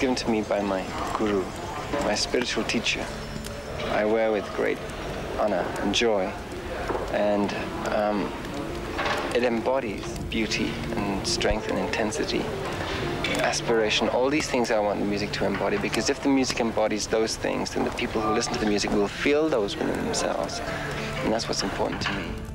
given to me by my guru, my spiritual teacher. I wear with great honor and joy, and um, it embodies beauty and strength and intensity, aspiration. All these things I want the music to embody because if the music embodies those things, then the people who listen to the music will feel those within themselves, and that's what's important to me.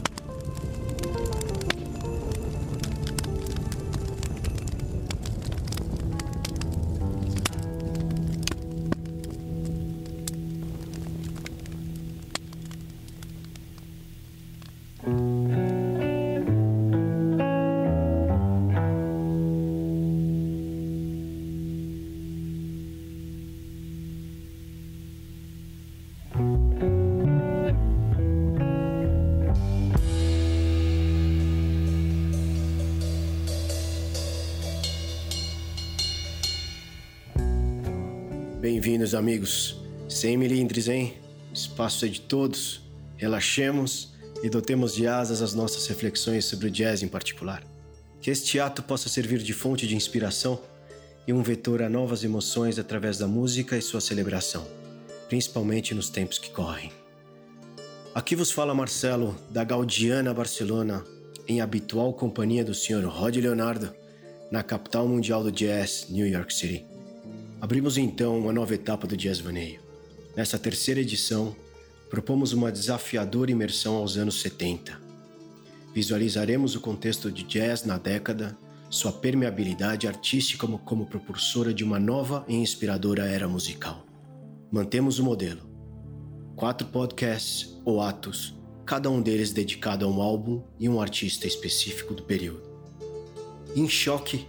Amigos. Sem milindres, hein? Espaço é de todos. Relaxemos e dotemos de asas as nossas reflexões sobre o jazz em particular. Que este ato possa servir de fonte de inspiração e um vetor a novas emoções através da música e sua celebração, principalmente nos tempos que correm. Aqui vos fala Marcelo, da Gaudiana Barcelona, em habitual companhia do Sr. Rod Leonardo, na capital mundial do jazz, New York City. Abrimos então uma nova etapa do Jazz Vaneio. Nessa terceira edição, propomos uma desafiadora imersão aos anos 70. Visualizaremos o contexto de jazz na década, sua permeabilidade artística como, como propulsora de uma nova e inspiradora era musical. Mantemos o modelo. Quatro podcasts ou atos, cada um deles dedicado a um álbum e um artista específico do período. Em choque,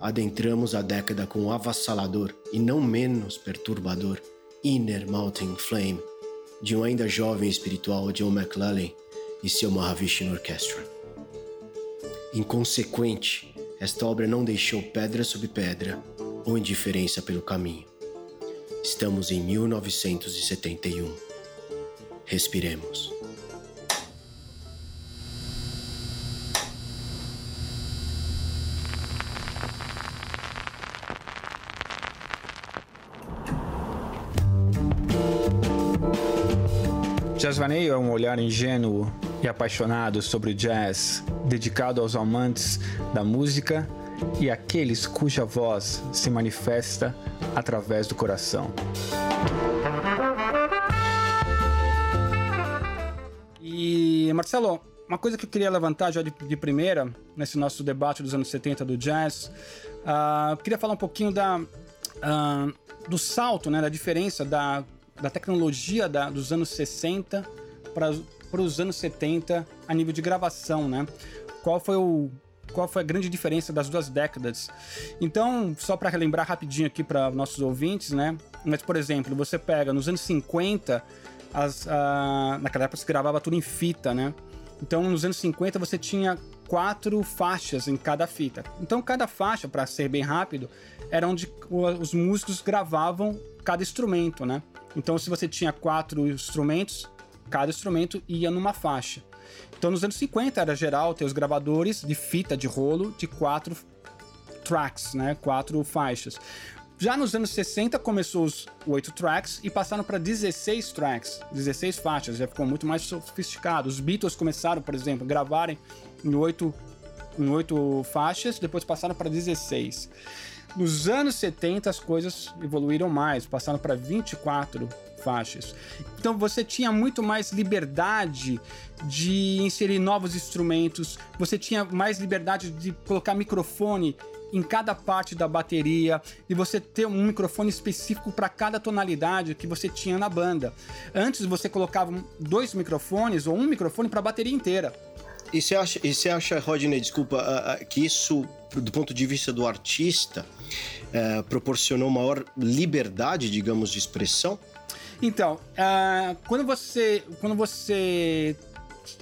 adentramos a década com o avassalador e não menos perturbador Inner Mountain Flame, de um ainda jovem espiritual John McLellan e seu Mahavishnu Orchestra. Inconsequente, esta obra não deixou pedra sobre pedra ou indiferença pelo caminho. Estamos em 1971. Respiremos. Jazz Vaneio é um olhar ingênuo e apaixonado sobre o jazz, dedicado aos amantes da música e àqueles cuja voz se manifesta através do coração. E Marcelo, uma coisa que eu queria levantar já de, de primeira, nesse nosso debate dos anos 70 do jazz, uh, eu queria falar um pouquinho da, uh, do salto, né, da diferença da, da tecnologia da, dos anos 60 para os anos 70 a nível de gravação, né? Qual foi o qual foi a grande diferença das duas décadas. Então, só para relembrar rapidinho aqui para nossos ouvintes, né? Mas, por exemplo, você pega nos anos 50, as, a, naquela época se gravava tudo em fita, né? Então, nos anos 50 você tinha quatro faixas em cada fita. Então, cada faixa, para ser bem rápido, era onde os músicos gravavam cada instrumento, né? Então, se você tinha quatro instrumentos, cada instrumento ia numa faixa. Então, nos anos 50 era geral ter os gravadores de fita de rolo de quatro tracks, né? Quatro faixas. Já nos anos 60 começou os 8 tracks e passaram para 16 tracks, 16 faixas, já ficou muito mais sofisticado. Os Beatles começaram, por exemplo, a gravarem em 8, em 8 faixas, depois passaram para 16. Nos anos 70 as coisas evoluíram mais, passaram para 24 faixas. Então você tinha muito mais liberdade de inserir novos instrumentos, você tinha mais liberdade de colocar microfone em cada parte da bateria e você ter um microfone específico para cada tonalidade que você tinha na banda. Antes você colocava dois microfones ou um microfone para a bateria inteira. E você acha, acha Rodney, desculpa, que isso, do ponto de vista do artista, é, proporcionou maior liberdade, digamos, de expressão? Então, uh, quando você quando você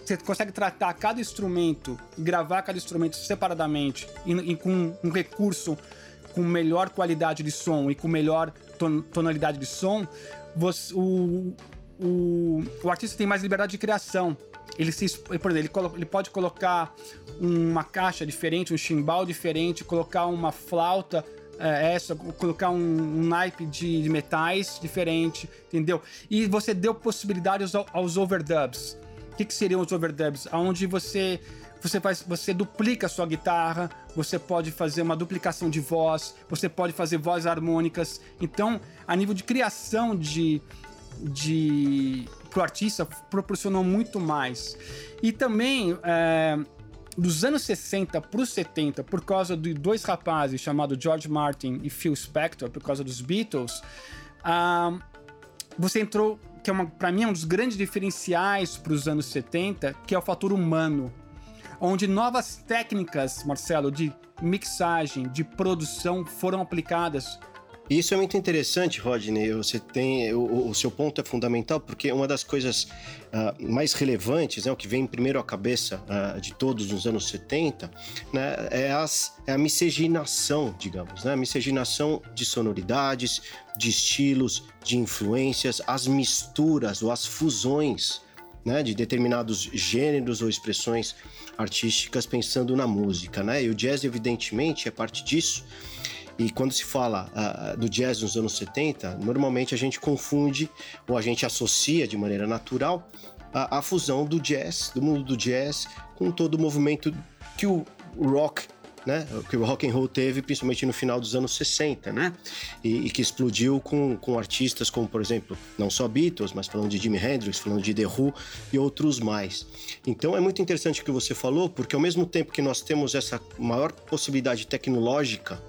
você consegue tratar cada instrumento gravar cada instrumento separadamente e, e, com um recurso com melhor qualidade de som e com melhor ton tonalidade de som, você, o, o, o artista tem mais liberdade de criação. Ele, se, por exemplo, ele, ele pode colocar uma caixa diferente, um chimbal diferente, colocar uma flauta é, colocar um, um naipe de, de, metais diferente, entendeu? E você deu possibilidades aos, aos overdubs. O que, que seriam os overdubs? Onde você você faz, você duplica a sua guitarra, você pode fazer uma duplicação de voz, você pode fazer vozes harmônicas. Então, a nível de criação de de pro artista proporcionou muito mais. E também é, dos anos 60 para os 70, por causa de dois rapazes chamados George Martin e Phil Spector, por causa dos Beatles, uh, você entrou, que é para mim é um dos grandes diferenciais para os anos 70, que é o fator humano, onde novas técnicas, Marcelo, de mixagem, de produção foram aplicadas isso é muito interessante, Rodney. Você tem o, o seu ponto é fundamental porque uma das coisas uh, mais relevantes, né, o que vem primeiro à cabeça uh, de todos nos anos 70, né, é, as, é a miscigenação, digamos, né, a miscigenação de sonoridades, de estilos, de influências, as misturas ou as fusões né, de determinados gêneros ou expressões artísticas pensando na música, né? E o jazz, evidentemente, é parte disso. E quando se fala uh, do jazz nos anos 70, normalmente a gente confunde ou a gente associa de maneira natural a, a fusão do jazz, do mundo do jazz, com todo o movimento que o rock né, que o rock and roll teve, principalmente no final dos anos 60, né, e, e, que explodiu com, com artistas como, por exemplo, não só Beatles, mas falando de Jimi Hendrix, falando de The Who e outros mais. Então é muito interessante o que você falou, porque ao mesmo tempo que nós temos essa maior possibilidade tecnológica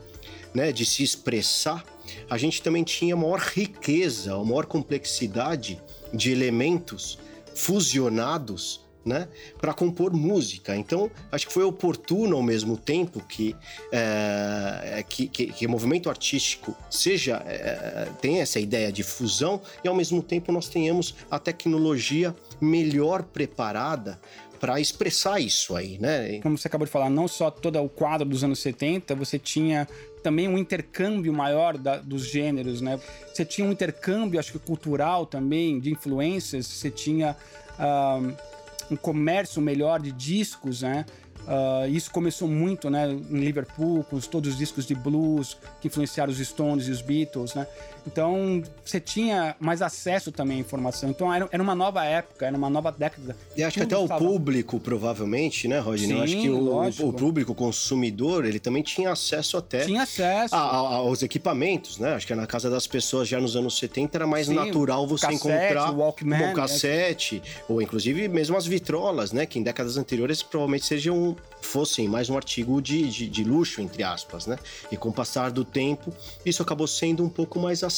né, de se expressar, a gente também tinha maior riqueza, maior complexidade de elementos fusionados né, para compor música. Então, acho que foi oportuno ao mesmo tempo que, é, que, que, que, o movimento artístico seja é, tenha essa ideia de fusão e ao mesmo tempo nós tenhamos a tecnologia melhor preparada para expressar isso aí, né? Como você acabou de falar, não só todo o quadro dos anos 70, você tinha também um intercâmbio maior da, dos gêneros, né? Você tinha um intercâmbio, acho que cultural também, de influências, você tinha uh, um comércio melhor de discos, né? Uh, isso começou muito né, em Liverpool, com todos os discos de blues que influenciaram os Stones e os Beatles, né? Então, você tinha mais acesso também à informação. Então, era, era uma nova época, era uma nova década. E acho que até o público, provavelmente, né, Rodney? Sim, Eu acho que o, o, público, o consumidor, ele também tinha acesso até... Tinha acesso. A, a, aos equipamentos, né? Acho que na casa das pessoas, já nos anos 70, era mais Sim, natural você cassete, encontrar... O Walkman. Um cassete, né? ou inclusive mesmo as vitrolas, né? Que em décadas anteriores provavelmente sejam fossem mais um artigo de, de, de, luxo, entre aspas, né? E com o passar do tempo, isso acabou sendo um pouco mais acessível.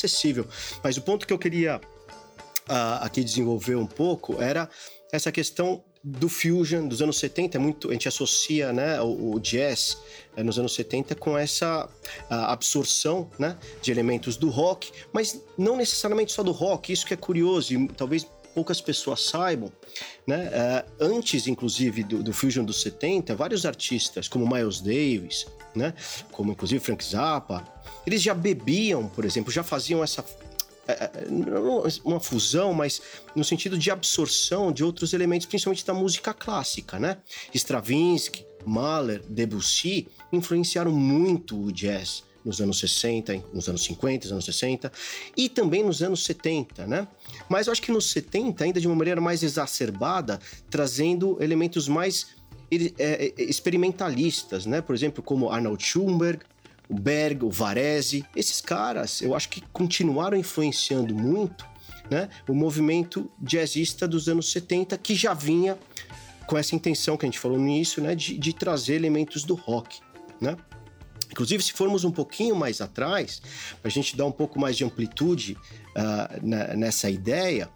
Mas o ponto que eu queria uh, aqui desenvolver um pouco era essa questão do fusion dos anos 70, é muito, a gente associa né, o, o jazz é, nos anos 70 com essa absorção né, de elementos do rock, mas não necessariamente só do rock, isso que é curioso e talvez poucas pessoas saibam, né? Uh, antes, inclusive, do, do, Fusion dos 70, vários artistas, como Miles Davis, né? Como inclusive Frank Zappa, eles já bebiam, por exemplo, já faziam essa é, uma fusão, mas no sentido de absorção de outros elementos, principalmente da música clássica, né? Stravinsky, Mahler, Debussy influenciaram muito o jazz nos anos 60, nos anos 50, nos anos 60 e também nos anos 70, né? Mas eu acho que nos 70, ainda de uma maneira mais exacerbada, trazendo elementos mais é, é, experimentalistas, né? Por exemplo, como Arnold Schoenberg, o Berg, o Varese, esses caras, eu acho que continuaram influenciando muito, né? O movimento jazzista dos anos 70 que já vinha com essa intenção que a gente falou no início, né? De, de trazer elementos do rock, né? Inclusive, se formos um pouquinho mais atrás, para a gente dar um pouco mais de amplitude uh, nessa ideia,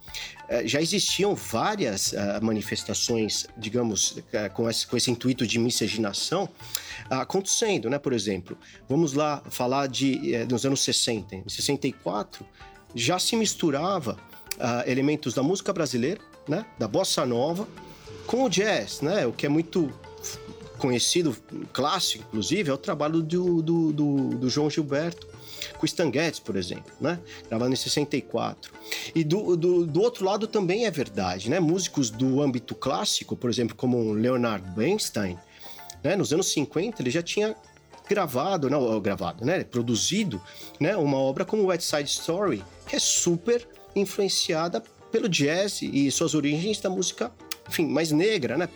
uh, já existiam várias uh, manifestações, digamos, com, esse, com esse intuito de miscigenação acontecendo, né? Por exemplo, vamos lá falar de eh, dos anos 60. Em 64, já se misturava elementos da música brasileira, né? Da bossa nova, com o jazz, né? O que é muito conhecido, clássico, inclusive, é o trabalho do, do, do, do João Gilberto com Stan Getz, por exemplo, né? Gravado em 64. E do, do, do, outro lado também é verdade, né? Músicos do âmbito clássico, por exemplo, como Leonard Bernstein, né? Nos anos 50 ele já tinha gravado, não, gravado, né? Produzido, né? Uma obra como West Side Story, que é super influenciada pelo jazz e suas origens da música, enfim, mais negra, né?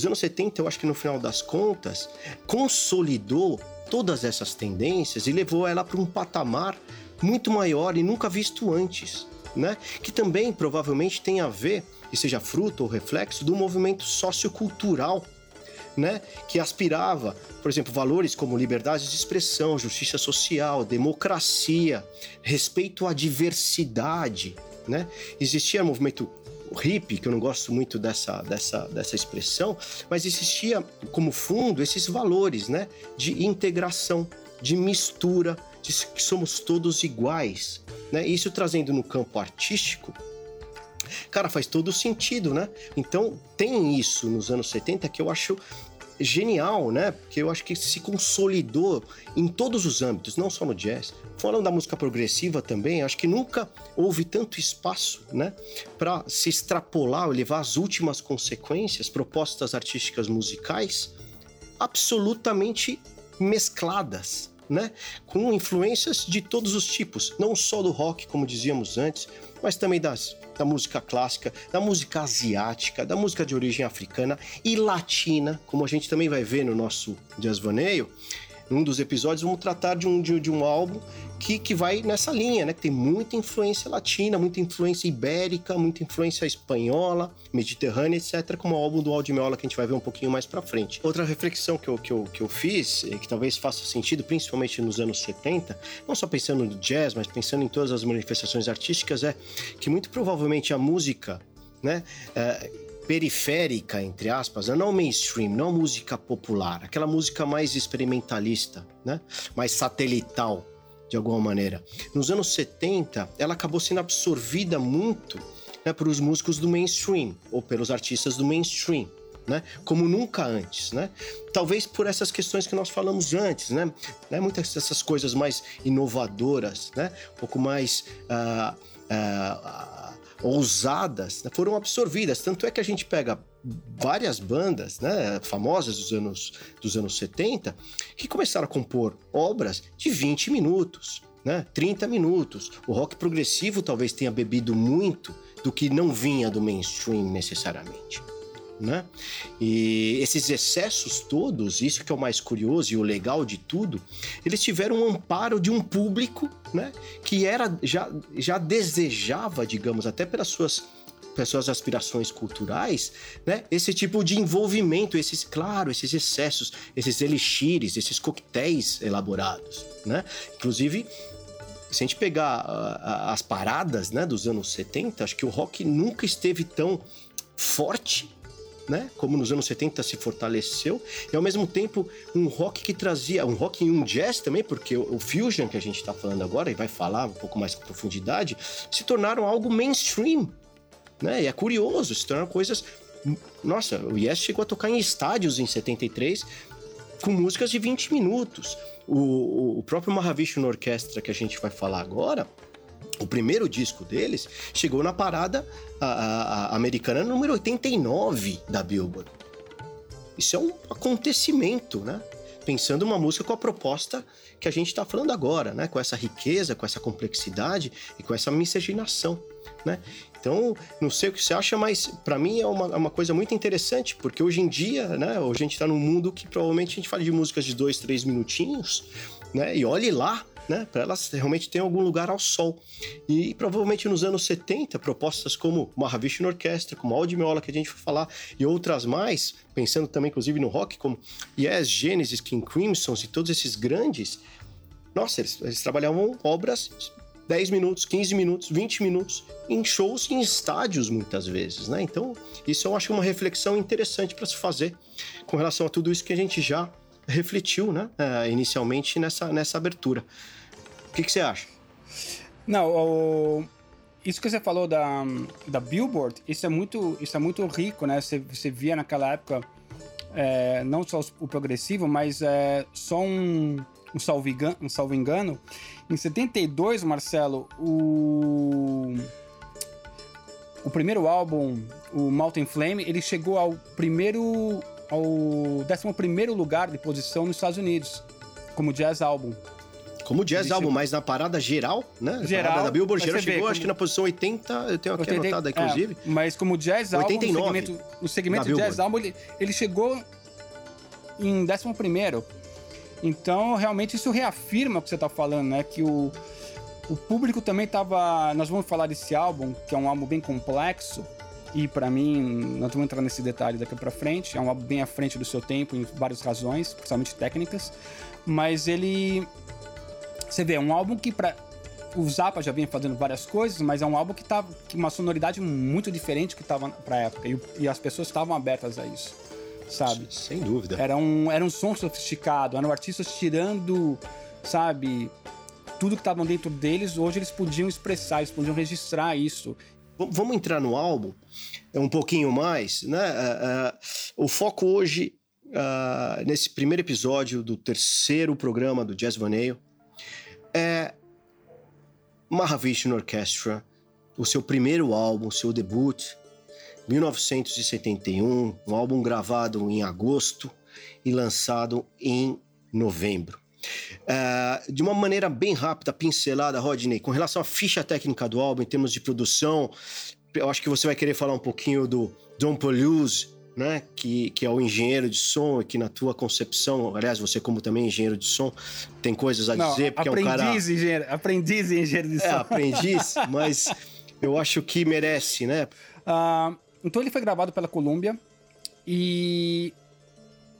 Os anos 70, eu acho que no final das contas, consolidou todas essas tendências e levou ela para um patamar muito maior e nunca visto antes, né? Que também provavelmente tem a ver, e seja fruto ou reflexo, do movimento sociocultural né, que aspirava, por exemplo, valores como liberdade de expressão, justiça social, democracia, respeito à diversidade, né? Existia movimento hippie, que eu não gosto muito dessa, dessa, dessa expressão, mas existia como fundo esses valores, né, de integração, de mistura, de que somos todos iguais, né? Isso trazendo no campo artístico, cara, faz todo sentido, né? Então, tem isso nos anos 70 que eu acho genial, né? Porque eu acho que se consolidou em todos os âmbitos, não só no jazz. Falando da música progressiva também, acho que nunca houve tanto espaço, né, para se extrapolar ou levar as últimas consequências, propostas artísticas musicais absolutamente mescladas, né? Com influências de todos os tipos, não só do rock, como dizíamos antes, mas também das da música clássica, da música asiática, da música de origem africana e latina, como a gente também vai ver no nosso Jazz Vaneio. Num dos episódios vamos tratar de um, de, de um álbum que, que vai nessa linha, né? Que tem muita influência latina, muita influência ibérica, muita influência espanhola, mediterrânea, etc., como o álbum do Aldimiola que a gente vai ver um pouquinho mais para frente. Outra reflexão que eu, que, eu, que eu fiz, que talvez faça sentido, principalmente nos anos 70, não só pensando no jazz, mas pensando em todas as manifestações artísticas, é que muito provavelmente a música, né? É, periférica, entre aspas, né? não mainstream, não música popular, aquela música mais experimentalista, né? mais satelital, de alguma maneira. Nos anos 70, ela acabou sendo absorvida muito né, por os músicos do mainstream, ou pelos artistas do mainstream. Né? Como nunca antes, né? Talvez por essas questões que nós falamos antes, né? né? Muitas dessas coisas mais inovadoras, né? Um pouco mais uh, uh, ousadas né? foram absorvidas. Tanto é que a gente pega várias bandas né, famosas dos anos, dos anos 70 que começaram a compor obras de 20 minutos, né, 30 minutos. O rock progressivo talvez tenha bebido muito do que não vinha do mainstream necessariamente. Né? E esses excessos todos, isso que é o mais curioso e o legal de tudo, eles tiveram um amparo de um público, né, que era já, já desejava, digamos, até pelas suas suas aspirações culturais, né? Esse tipo de envolvimento, esses, claro, esses excessos, esses elixires, esses coquetéis elaborados, né? Inclusive, se a gente pegar uh, as paradas, né, dos anos 70, acho que o rock nunca esteve tão forte né? Como nos anos 70 se fortaleceu, e ao mesmo tempo um rock que trazia, um rock e um jazz também, porque o, fusion que a gente está falando agora, e vai falar um pouco mais com profundidade, se tornaram algo mainstream, né? E é curioso, se tornaram coisas. Nossa, o Yes chegou a tocar em estádios em 73 com músicas de 20 minutos. O, o próprio Mahavishnu Orquestra que a gente vai falar agora, o primeiro disco deles chegou na parada a, a, a americana número 89 da Billboard. Isso é um acontecimento, né? Pensando uma música com a proposta que a gente está falando agora, né? Com essa riqueza, com essa complexidade e com essa miscigenação, né? Então, não sei o que você acha, mas para mim é uma, é uma, coisa muito interessante, porque hoje em dia, né, hoje a gente está num mundo que provavelmente a gente fala de músicas de dois, três minutinhos, né, e olhe lá, né, para elas realmente terem algum lugar ao sol. E provavelmente nos anos 70, propostas como Mahavishnu Orquestra, como Aldimiola, que a gente vai falar, e outras mais, pensando também inclusive no rock, como Yes, Genesis, King Crimson e todos esses grandes, nossa, eles, eles trabalhavam obras 10 minutos, 15 minutos, 20 minutos em shows em estádios muitas vezes, né? Então, isso eu acho uma reflexão interessante para se fazer com relação a tudo isso que a gente já refletiu, né? É, inicialmente nessa, nessa abertura. O que, que você acha? Não, o... isso que você falou da, da Billboard, isso é muito, isso é muito rico, né? Você, você via naquela época é, não só o progressivo, mas é, só um, um, salvo engano, um salvo engano. Em 72, Marcelo, o, o primeiro álbum, o Mountain Flame, ele chegou ao primeiro ao 11 lugar de posição nos Estados Unidos, como jazz álbum. Como jazz ele álbum, mas na parada geral, né? Geral. Parada da Billboard geral chegou, como... acho que na posição 80, eu tenho aqui 80, anotado, inclusive. É, mas como jazz álbum, 89, no segmento, no segmento jazz álbum, ele, ele chegou em 11. Então, realmente, isso reafirma o que você está falando, né? Que o, o público também estava. Nós vamos falar desse álbum, que é um álbum bem complexo. E para mim, nós vamos entrar nesse detalhe daqui para frente. É um álbum bem à frente do seu tempo, em várias razões, principalmente técnicas. Mas ele. Você vê, é um álbum que para o Zappa já vinha fazendo várias coisas, mas é um álbum que tá com uma sonoridade muito diferente que estava para época e, e as pessoas estavam abertas a isso sabe? Sem dúvida. Era um, era um som sofisticado, eram artistas tirando, sabe, tudo que estavam dentro deles, hoje eles podiam expressar, eles podiam registrar isso. Vamos entrar no álbum um pouquinho mais, né? Uh, uh, o foco hoje, uh, nesse primeiro episódio do terceiro programa do Jazz Vaneio, é Mahavishnu Orchestra, o seu primeiro álbum, o seu debut, 1971, um álbum gravado em agosto e lançado em novembro. Uh, de uma maneira bem rápida, pincelada, Rodney, com relação à ficha técnica do álbum, em termos de produção, eu acho que você vai querer falar um pouquinho do Don Polius, né, que, que é o engenheiro de som, e que na tua concepção, aliás, você como também engenheiro de som, tem coisas a Não, dizer, porque aprendiz, é um cara... Engenheiro, aprendiz engenheiro de som. É, aprendiz, mas eu acho que merece, né? Uh, então ele foi gravado pela Columbia e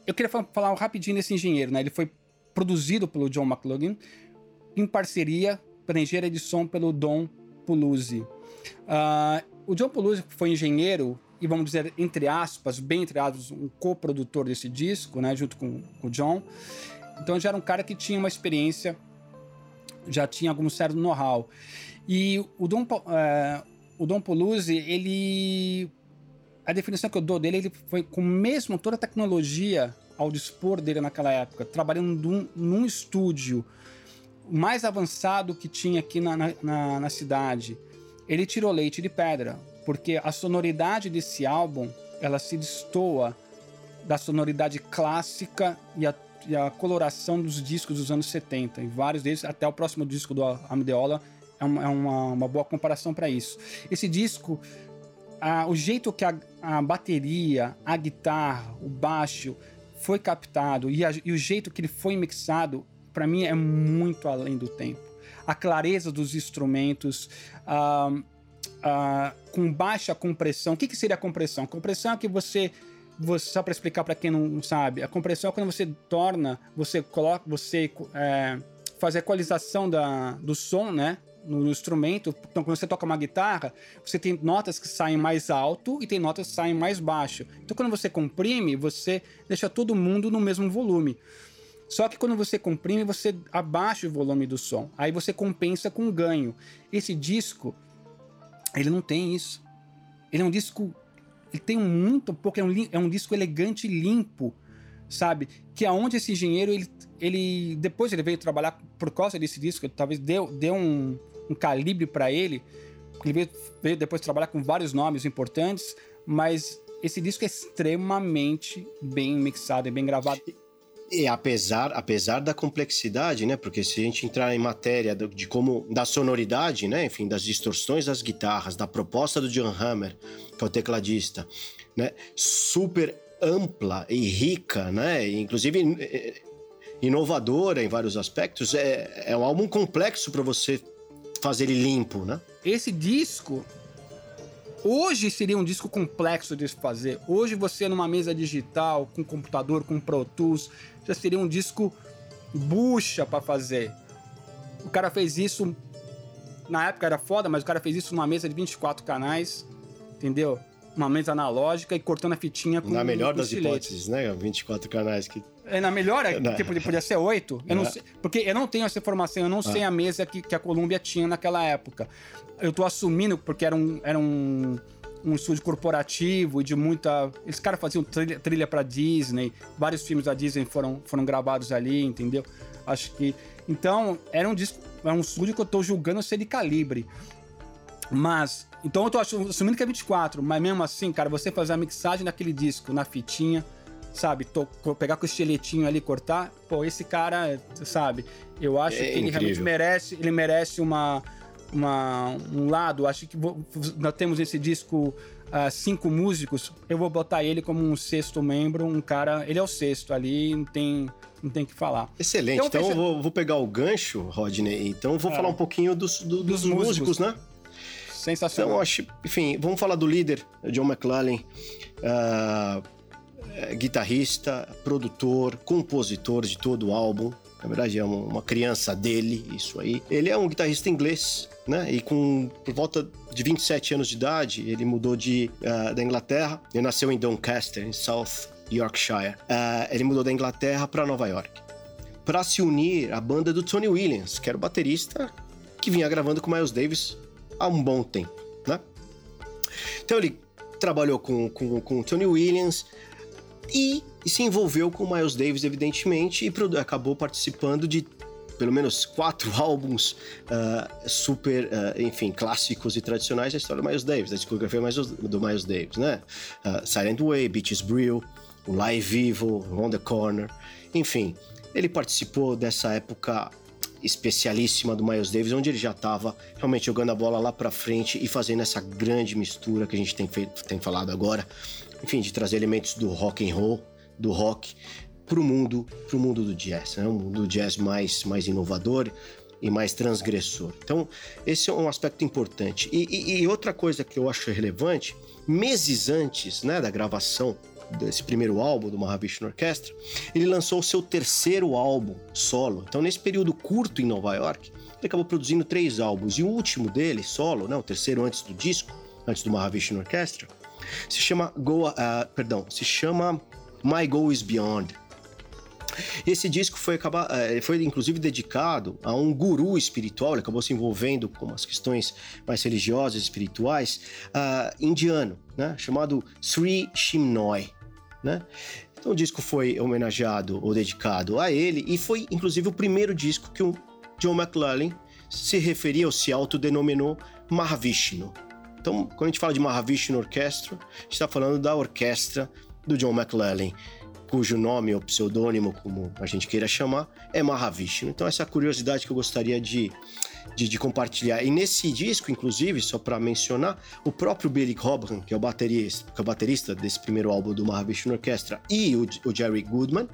eu queria falar rapidinho desse engenheiro, né? Ele foi produzido pelo John McLaughlin em parceria para engenheiro de som pelo Don Puluzzi. Uh, o John Puluzzi foi engenheiro e vamos dizer entre aspas, bem entre aspas, um coprodutor desse disco, né? Junto com, com o John. Então já era um cara que tinha uma experiência, já tinha algum certo know-how. E o Don, uh, o Don Puluzzi, ele a definição que eu dou dele, ele foi com mesmo toda a tecnologia ao dispor dele naquela época, trabalhando num, num estúdio mais avançado que tinha aqui na, na, na, cidade. Ele tirou leite de pedra, porque a sonoridade desse álbum ela se destoa da sonoridade clássica e a, e a coloração dos discos dos anos 70. Em vários deles, até o próximo disco do Amdeola é uma, é uma, uma boa comparação para isso. Esse disco o jeito que a, a, bateria, a guitarra, o baixo foi captado e, a, e o jeito que ele foi mixado, para mim é muito além do tempo. A clareza dos instrumentos, uh, com baixa compressão. O que, que seria compressão? Compressão é que você você, só para explicar para quem não sabe, a compressão é quando você torna, você coloca, você é, faz a equalização da, do som, né? No, instrumento. Então, quando você toca uma guitarra, você tem notas que saem mais alto e tem notas que saem mais baixo. Então, quando você comprime, você deixa todo mundo no mesmo volume. Só que quando você comprime, você abaixa o volume do som. Aí você compensa com ganho. Esse disco, ele não tem isso. Ele é um disco. Ele tem muito pouco. É um, é um disco elegante e limpo, sabe? Que aonde esse engenheiro ele, ele depois ele veio trabalhar por causa desse disco, talvez deu, deu um, um calibre para ele. Ele veio, veio depois trabalhar com vários nomes importantes, mas esse disco é extremamente bem mixado e bem gravado. E apesar, apesar da complexidade, né? Porque se a gente entrar em matéria de como da sonoridade, né? Enfim, das distorções das guitarras, da proposta do John Hammer, que é o tecladista, né? Super ampla e rica, né? Inclusive eh, inovadora em vários aspectos. É, é um álbum complexo para você fazer ele limpo, né? Esse disco hoje seria um disco complexo de se fazer. Hoje você numa mesa digital, com computador, com Pro Tools, já seria um disco bucha para fazer. O cara fez isso na época era foda, mas o cara fez isso numa mesa de 24 canais, entendeu? Uma mesa analógica e cortando a fitinha com Na melhor com das estilete. hipóteses, né? 24 canais que. É, na melhor, é, tipo, podia ser oito. Eu não Não. sei, porque eu não tenho essa informação, eu não sei a mesa que, que a Columbia tinha naquela época. Eu tô assumindo, porque era um, era um, um estúdio corporativo e de muita. Esses caras faziam trilha, trilha pra Disney, vários filmes da Disney foram, foram gravados ali, entendeu? Acho que. Então, era um disco. É um estúdio que eu tô julgando ser de calibre. Mas, então eu tô assumindo que é 24, mas mesmo assim, cara, você fazer a mixagem daquele disco na fitinha, sabe? co- pegar com o estiletinho ali e cortar, pô, esse cara, sabe? Eu acho É que ele incrível. realmente merece, ele merece uma, uma, um lado. Acho que vo- nós temos nesse disco ah, cinco músicos, eu vou botar ele como um sexto membro, um cara, ele é o sexto ali, não tem, não tem o que falar. Excelente. Então, Então, eu vou, vou pegar o gancho, Rodney. Então, vou É. falar um pouquinho dos, do- dos, Dos músicos. músicos, né? Sensacional. Então, acho, enfim, vamos falar do líder, John McClellan, é, guitarrista, produtor, compositor de todo o álbum. Na verdade, é uma, criança dele, isso aí. Ele é um guitarrista inglês, né? E com por volta de 27 anos de idade, ele mudou de, ah, da Inglaterra. Ele nasceu em Doncaster, em South Yorkshire. Ah, ele mudou da Inglaterra para Nova York para se unir à banda do Tony Williams, que era o baterista que vinha gravando com Miles Davis há um bom tempo, né? Então ele trabalhou com, com, com Tony Williams e se envolveu com Miles Davis, evidentemente, e acabou participando de pelo menos quatro álbuns ah, super, ah, enfim, clássicos e tradicionais da história do Miles Davis, da discografia do Miles Davis, né? Ah, Silent Way, Beaches Brew, o Live Vivo, On the Corner, enfim, ele participou dessa época especialíssima do Miles Davis, onde ele já estava realmente jogando a bola lá para frente e fazendo essa grande mistura que a gente tem, feito, tem falado agora, enfim, de trazer elementos do rock and roll, do rock, pro mundo, pro mundo do jazz, né? Um mundo do jazz mais, mais inovador e mais transgressor. Então, esse é um aspecto importante. E, e- e outra coisa que eu acho relevante, meses antes né, da gravação desse primeiro álbum do Mahavishnu Orchestra, ele lançou o seu terceiro álbum solo. Então, nesse período curto em Nova York, ele acabou produzindo três álbuns. E o último dele, solo, né, o terceiro antes do disco, antes do Mahavishnu Orchestra, se chama Go, ah, perdão, se chama My Goal Is Beyond. Esse disco foi, acabar, eh, foi inclusive dedicado a um guru espiritual, ele acabou se envolvendo com as questões mais religiosas, espirituais, ah, indiano, né, chamado Sri Shimnoy. Né? Então o disco foi homenageado ou dedicado a ele e foi inclusive o primeiro disco que o John McLaren se referia ou se autodenominou Mahavishnu. Então, quando a gente fala de Mahavishnu Orchestra, a gente está falando da orquestra do John McLaren, cujo nome ou pseudônimo, como a gente queira chamar, é Mahavishnu. Então, essa é curiosidade que eu gostaria de, de, de compartilhar. E nesse disco, inclusive, só para mencionar, o próprio Billy Cobham, que é o baterista, que é o baterista desse primeiro álbum do Mahavishnu Orchestra, e o, o Jerry Goodman,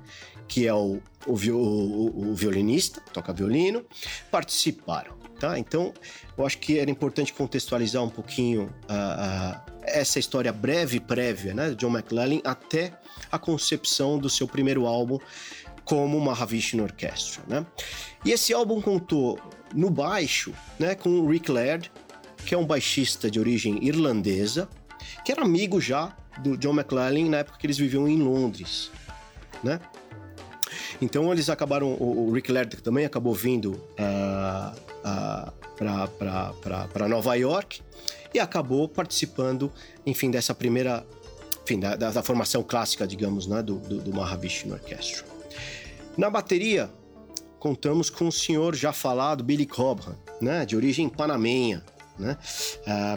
que é o, o, o- o- violinista, toca violino, participaram. Tá? Então, eu acho que era importante contextualizar um pouquinho ah, ah, essa história breve prévia né, de John McLellan até a concepção do seu primeiro álbum como Mahavishnu Orchestra. Né? E esse álbum contou no baixo né, com o Rick Laird, que é um baixista de origem irlandesa, que era amigo já do John McLellan na época que eles viviam em Londres. Né? Então eles acabaram, o, o Rick Laird também acabou vindo ah, para Nova York e acabou participando, enfim, dessa primeira, enfim, da, da- da formação clássica, digamos, né, do, do, do Mahavishnu Orchestra. Na bateria, contamos com o senhor já falado Billy Cobham, né, de origem panamenha, né?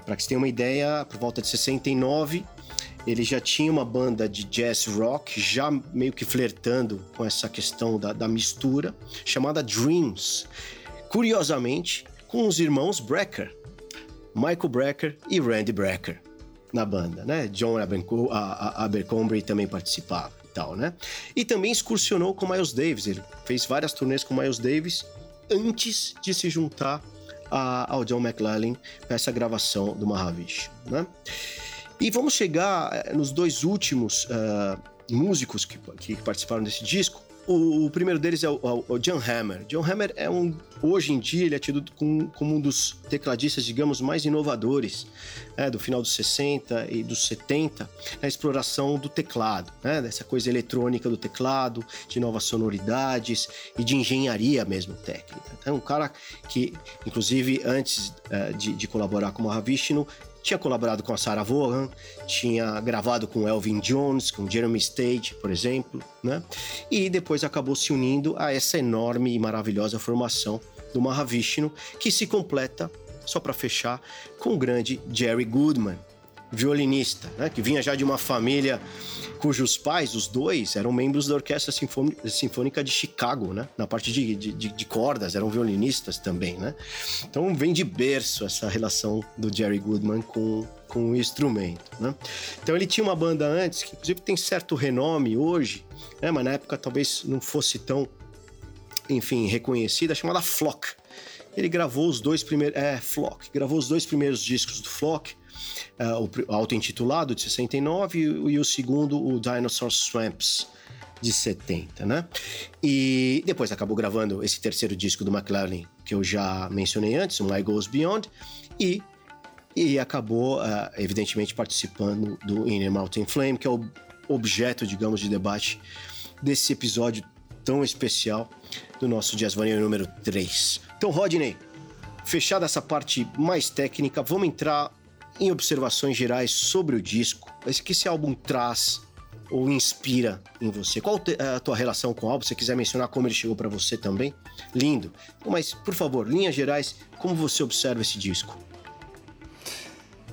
Para que você tenha uma ideia, por volta de 69, ele já tinha uma banda de jazz rock, já meio que flertando com essa questão da, da mistura, chamada Dreams. Curiosamente, com os irmãos Brecker, Michael Brecker e Randy Brecker na banda, né? John Abercrombie também participava tal, né? E também excursionou com Miles Davis, ele fez várias turnês com Miles Davis antes de se juntar a- ao John McLellan para essa gravação do Mahavishnu, né? E vamos chegar eh, nos dois últimos ah, músicos que, que participaram desse disco. O, o primeiro deles é o, o, John Hammer. John Hammer é um. Hoje em dia, ele é tido como, como um dos tecladistas, digamos, mais inovadores né, do final dos 60 e dos 70 na exploração do teclado, né, dessa coisa eletrônica do teclado, de novas sonoridades e de engenharia mesmo técnica. É um cara que, inclusive, antes uh, de, de, colaborar com o Mahavishnu, tinha colaborado com a Sarah Vaughan, tinha gravado com Elvin Jones, com Jeremy Stage, por exemplo, né? E depois acabou se unindo a essa enorme e maravilhosa formação do Mahavishnu, que se completa, só para fechar, com o grande Jerry Goodman, violinista, né? que vinha já de uma família cujos pais, os dois, eram membros da Orquestra Sinfônica de Chicago, né? Na parte de, de, de, cordas, eram violinistas também, né? Então vem de berço essa relação do Jerry Goodman com, com o instrumento, né? Então ele tinha uma banda antes, que inclusive tem certo renome hoje, né? Mas na época talvez não fosse tão, enfim, reconhecida, chamada Flock. Ele gravou os dois primeiros... É, Flock. Gravou os dois primeiros discos do Flock, uh, o auto-intitulado, de 69, e, e o segundo, o Dinosaur Swamps, de 70, né? E depois acabou gravando esse terceiro disco do McLaren, que eu já mencionei antes, o My Goes Beyond, e, e acabou, uh, evidentemente, participando do Inner Mountain Flame, que é o objeto, digamos, de debate desse episódio tão especial do nosso Jazz Vanilla número 3. Então, Rodney, fechada essa parte mais técnica, vamos entrar em observações gerais sobre o disco, o que esse álbum traz ou inspira em você? Qual a tua relação com o álbum? Se você quiser mencionar como ele chegou para você também, lindo. Mas, por favor, linhas gerais, como você observa esse disco?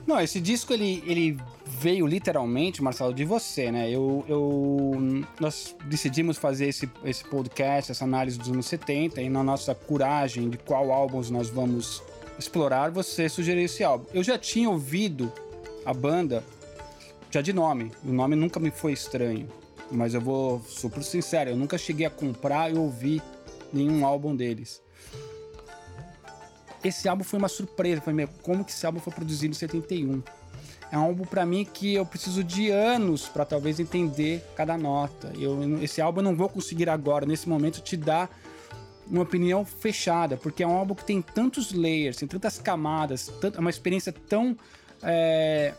Não, esse disco ele, ele veio literalmente, Marcelo, de você, né? Eu, eu, nós decidimos fazer esse, esse podcast, essa análise dos anos 70 e na nossa coragem de qual álbuns nós vamos explorar, você sugeriu esse álbum. Eu já tinha ouvido a banda já de nome. O nome nunca me foi estranho. Mas eu vou super sincero, eu nunca cheguei a comprar e ouvir nenhum álbum deles. Esse álbum foi uma surpresa. Foi meio, como que esse álbum foi produzido em 71? É um álbum para mim que eu preciso de anos para talvez entender cada nota. Eu, esse álbum eu não vou conseguir agora, nesse momento, te dar uma opinião fechada, porque é um álbum que tem tantos layers, tem tantas camadas, é uma experiência tão. É,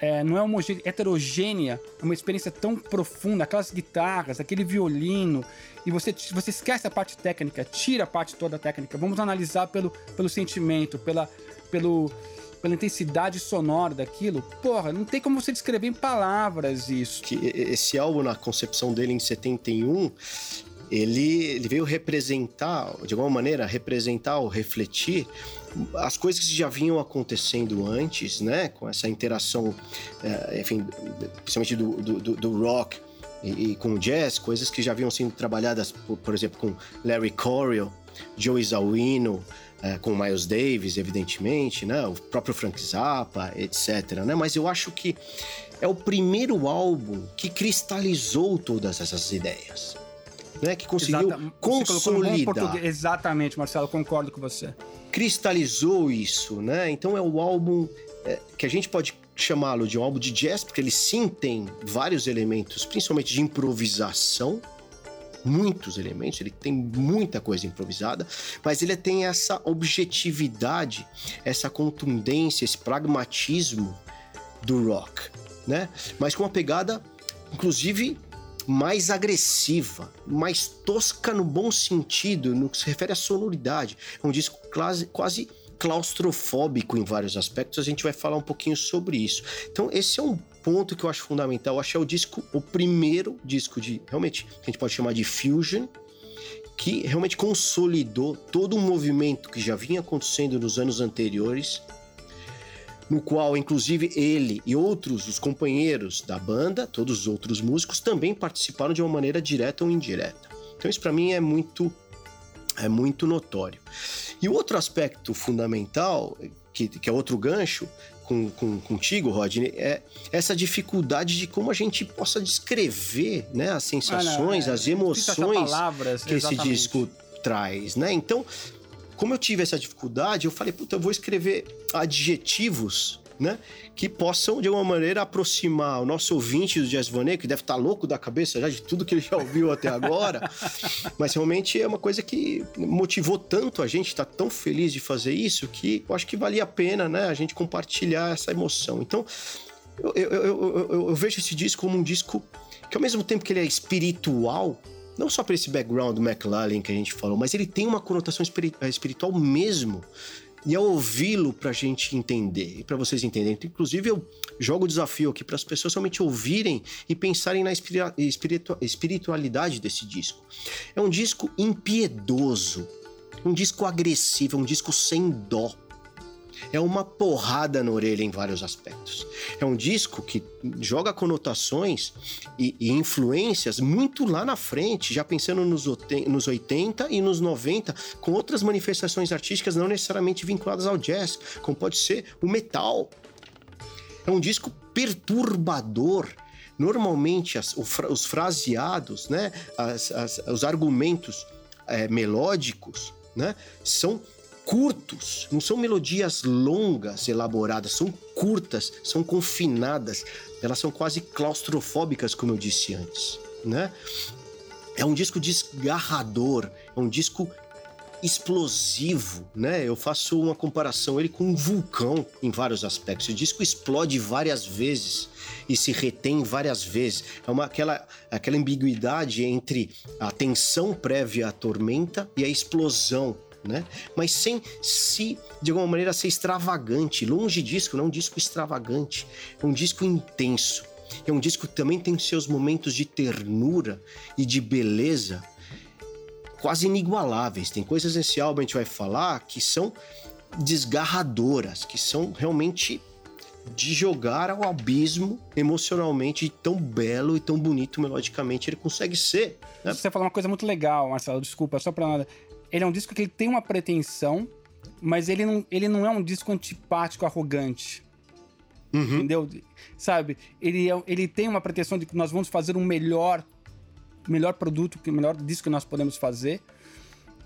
é, não é homogênea, heterogênea, é uma experiência tão profunda, aquelas guitarras, aquele violino, e você, você esquece a parte técnica, tira a parte toda técnica. Vamos analisar pelo, pelo sentimento, pela, pelo, pela intensidade sonora daquilo. Porra, não tem como você descrever em palavras isso. Que esse álbum, na concepção dele em 71, ele, ele veio representar, de alguma maneira, representar ou refletir as coisas que já vinham acontecendo antes, né? Com essa interação, é, enfim, principalmente do, do, do rock e, e, com o jazz, coisas que já vinham sendo trabalhadas, por, por exemplo, com Larry Coryell, Joey Zawino, é, com Miles Davis, evidentemente, né? O próprio Frank Zappa, etc. Né? Mas eu acho que é o primeiro álbum que cristalizou todas essas ideias né? Que conseguiu Exata, consolidar. Exatamente, Marcelo, concordo com você. Cristalizou isso, né? Então é o álbum é, que a gente pode chamá-lo de um álbum de jazz, porque ele sim tem vários elementos, principalmente de improvisação, muitos elementos, ele tem muita coisa improvisada, mas ele tem essa objetividade, essa contundência, esse pragmatismo do rock, né? Mas com uma pegada, inclusive, mais agressiva, mais tosca no bom sentido, no que se refere à sonoridade. É um disco quase, quase claustrofóbico em vários aspectos, a gente vai falar um pouquinho sobre isso. Então, esse é um ponto que eu acho fundamental. Eu acho que é o disco, o primeiro disco de, realmente, que a gente pode chamar de fusion, que realmente consolidou todo um movimento que já vinha acontecendo nos anos anteriores no qual, inclusive, ele e outros, os companheiros da banda, todos os outros músicos, também participaram de uma maneira direta ou indireta. Então, isso para mim é muito, é muito notório. E o outro aspecto fundamental, que, que é outro gancho, com, com, contigo, Rodney, é essa dificuldade de como a gente possa descrever né, as sensações, ah, não, é, as emoções palavras, que exatamente. esse disco traz, né? Então, como eu tive essa dificuldade, eu falei, puta, eu vou escrever adjetivos né? Que possam, de alguma maneira, aproximar o nosso ouvinte do Jazz Vanet, que deve estar louco da cabeça já de tudo que ele já ouviu até agora. Mas realmente é uma coisa que motivou tanto a gente, está tão feliz de fazer isso, que eu acho que valia a pena, né? A gente compartilhar essa emoção. Então, eu, eu, eu, eu vejo esse disco como um disco que, ao mesmo tempo que ele é espiritual, não só para esse background do McLaren que a gente falou, mas ele tem uma conotação espiritual mesmo e é ouvi-lo para a gente entender e para vocês entenderem. Inclusive, eu jogo o desafio aqui para as pessoas realmente ouvirem e pensarem na espiritualidade desse disco. É um disco impiedoso, um disco agressivo, um disco sem dó é uma porrada na orelha em vários aspectos. É um disco que joga conotações e, e influências muito lá na frente, já pensando nos, nos 80 e nos 90, com outras manifestações artísticas não necessariamente vinculadas ao jazz, como pode ser o metal. É um disco perturbador normalmente as, os fraseados, né, as, as, os argumentos é, melódicos, né, são curtos, não são melodias longas, elaboradas, são curtas, são confinadas, elas são quase claustrofóbicas, como eu disse antes, né? É um disco desgarrador, é um disco explosivo, né? Eu faço uma comparação ele com um vulcão em vários aspectos. O disco explode várias vezes e se retém várias vezes. É uma aquela aquela ambiguidade entre a tensão prévia à tormenta e a explosão né? Mas sem se, de alguma maneira, ser extravagante. Longe disso, não é um disco extravagante. É um disco intenso. É um disco que também tem seus momentos de ternura e de beleza quase inigualáveis. Tem coisas nesse álbum a gente vai falar que são desgarradoras, que são realmente de jogar ao abismo emocionalmente tão belo e tão bonito melodicamente ele consegue ser. Né? Você falou uma coisa muito legal, Marcelo, desculpa, só pra nada ele é um disco que ele tem uma pretensão, mas ele não, ele não é um disco antipático, arrogante. Uhum. Entendeu? Sabe? Ele, é, ele tem uma pretensão de que nós vamos fazer um melhor, melhor produto, o melhor disco que nós podemos fazer.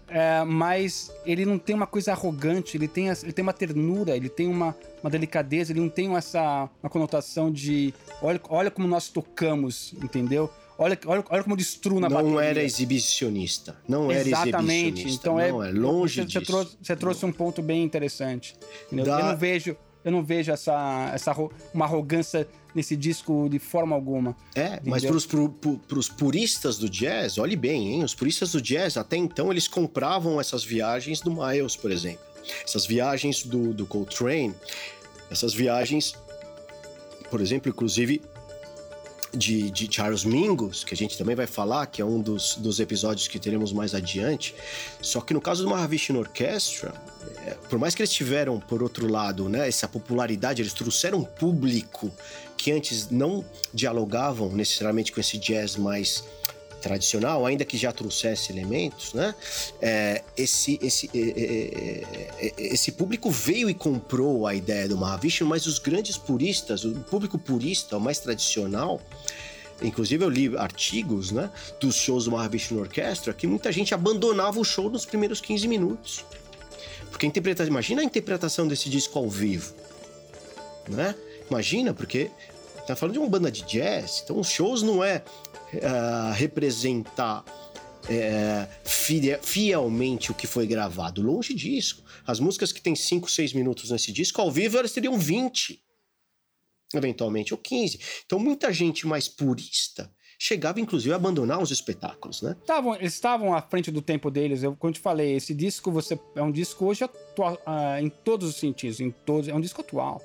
É, mas ele não tem uma coisa arrogante, ele tem, ele tem uma ternura, ele tem uma, uma delicadeza, ele não tem essa uma conotação de olha, olha como nós tocamos, entendeu? Olha, olha, olha como destruo na não bateria. Não era exibicionista. Não era Exatamente. exibicionista. Então é, não, é longe você, disso. Você trouxe, você trouxe um ponto bem interessante. Da... Eu não vejo, eu não vejo essa, essa uma arrogância nesse disco de forma alguma. É, entendeu? mas pros, pro, pros puristas do jazz, olhe bem, hein? Os puristas do jazz, até então, eles compravam essas viagens do Miles, por exemplo. Essas viagens do, do Coltrane, essas viagens, por exemplo, inclusive de, de, Charles Mingus, que a gente também vai falar, que é um dos, dos episódios que teremos mais adiante. Só que no caso do Mahavishnu Orchestra, é, por mais que eles tiveram, por outro lado, né, essa popularidade, eles trouxeram um público que antes não dialogavam necessariamente com esse jazz mais tradicional, ainda que já trouxesse elementos, né? É, esse, esse, é, é, é, esse público veio e comprou a ideia do Mahavishnu, mas os grandes puristas, o público purista, o mais tradicional, Inclusive, eu li artigos né, dos shows do Mahavishnu Orchestra que muita gente abandonava o show nos primeiros 15 minutos. Porque a interpretação, imagina a interpretação desse disco ao vivo. Né? Imagina, porque tá falando de uma banda de jazz, então os shows não é uh, representar é, fielmente o que foi gravado. Longe disso. As músicas que tem 5, 6 minutos nesse disco, ao vivo, elas teriam 20. Eventualmente, ou 15. Então, muita gente mais purista chegava, inclusive, a abandonar os espetáculos, né? Tavam, eles estavam à frente do tempo deles. Eu, quando te falei, esse disco você é um disco hoje atual, uh, em todos os sentidos. Em todos, é um disco atual.